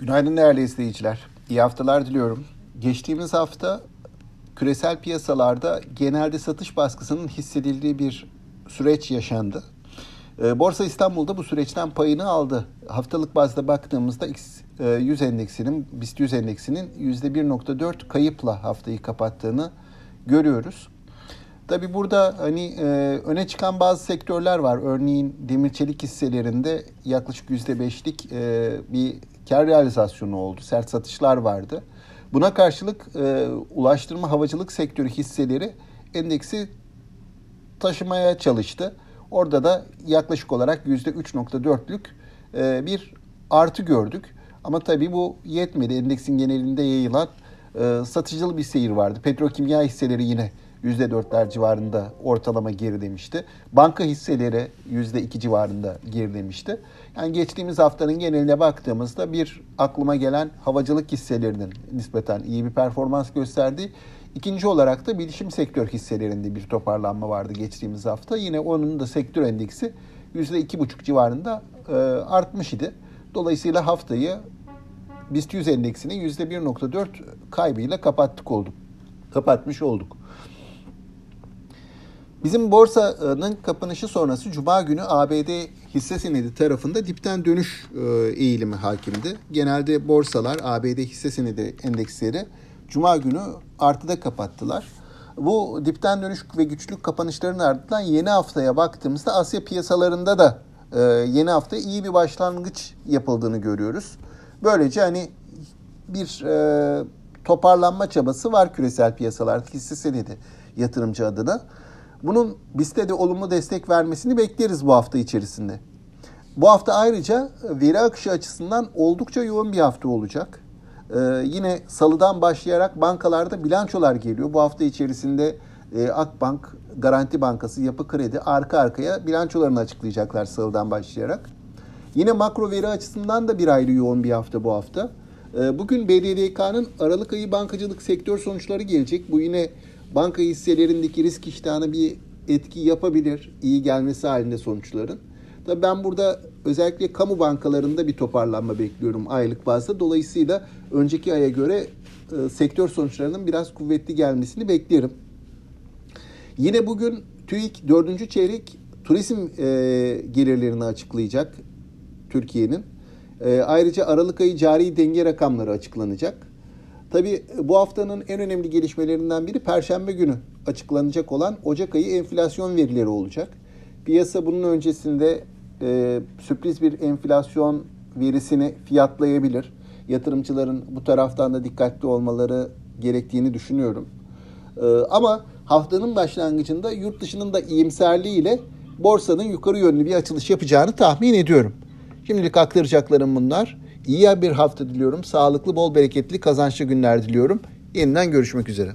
Günaydın değerli izleyiciler. İyi haftalar diliyorum. Geçtiğimiz hafta küresel piyasalarda genelde satış baskısının hissedildiği bir süreç yaşandı. Ee, Borsa İstanbul'da bu süreçten payını aldı. Haftalık bazda baktığımızda X100 e, endeksinin, BIST 100 endeksinin %1.4 kayıpla haftayı kapattığını görüyoruz. Tabi burada hani e, öne çıkan bazı sektörler var. Örneğin demir çelik hisselerinde yaklaşık %5'lik e, bir kar realizasyonu oldu. Sert satışlar vardı. Buna karşılık e, ulaştırma havacılık sektörü hisseleri endeksi taşımaya çalıştı. Orada da yaklaşık olarak %3.4'lük e, bir artı gördük. Ama tabii bu yetmedi. Endeksin genelinde yayılan e, satıcılı bir seyir vardı. Petrokimya hisseleri yine %4'ler civarında ortalama gerilemişti. Banka hisseleri %2 civarında gerilemişti. Yani geçtiğimiz haftanın geneline baktığımızda bir aklıma gelen havacılık hisselerinin nispeten iyi bir performans gösterdiği İkinci olarak da bilişim sektör hisselerinde bir toparlanma vardı geçtiğimiz hafta. Yine onun da sektör endeksi %2,5 civarında e, artmış idi. Dolayısıyla haftayı BIST 100 endeksini %1,4 kaybıyla kapattık olduk. Kapatmış olduk. Bizim borsanın kapanışı sonrası Cuma günü ABD hisse senedi tarafında dipten dönüş e, eğilimi hakimdi. Genelde borsalar ABD hisse senedi endeksleri Cuma günü artıda kapattılar. Bu dipten dönüş ve güçlük kapanışların ardından yeni haftaya baktığımızda Asya piyasalarında da e, yeni hafta iyi bir başlangıç yapıldığını görüyoruz. Böylece hani bir e, toparlanma çabası var küresel piyasalarda hisse senedi yatırımcı adına. Bunun BIST'e de olumlu destek vermesini bekleriz bu hafta içerisinde. Bu hafta ayrıca veri akışı açısından oldukça yoğun bir hafta olacak. Ee, yine salıdan başlayarak bankalarda bilançolar geliyor. Bu hafta içerisinde e, Akbank, Garanti Bankası, Yapı Kredi arka arkaya bilançolarını açıklayacaklar salıdan başlayarak. Yine makro veri açısından da bir ayrı yoğun bir hafta bu hafta. Ee, bugün BDDK'nın Aralık ayı bankacılık sektör sonuçları gelecek. Bu yine banka hisselerindeki risk iştahına bir etki yapabilir iyi gelmesi halinde sonuçların. Tabii ben burada özellikle kamu bankalarında bir toparlanma bekliyorum aylık bazda. Dolayısıyla önceki aya göre e, sektör sonuçlarının biraz kuvvetli gelmesini beklerim. Yine bugün TÜİK 4. çeyrek turizm e, gelirlerini açıklayacak Türkiye'nin. E, ayrıca Aralık ayı cari denge rakamları açıklanacak. Tabii bu haftanın en önemli gelişmelerinden biri Perşembe günü açıklanacak olan Ocak ayı enflasyon verileri olacak. Piyasa bunun öncesinde e, sürpriz bir enflasyon verisini fiyatlayabilir. Yatırımcıların bu taraftan da dikkatli olmaları gerektiğini düşünüyorum. E, ama haftanın başlangıcında yurt dışının da iyimserliğiyle borsanın yukarı yönlü bir açılış yapacağını tahmin ediyorum. Şimdilik aktaracaklarım bunlar. İyi bir hafta diliyorum. Sağlıklı, bol bereketli, kazançlı günler diliyorum. Yeniden görüşmek üzere.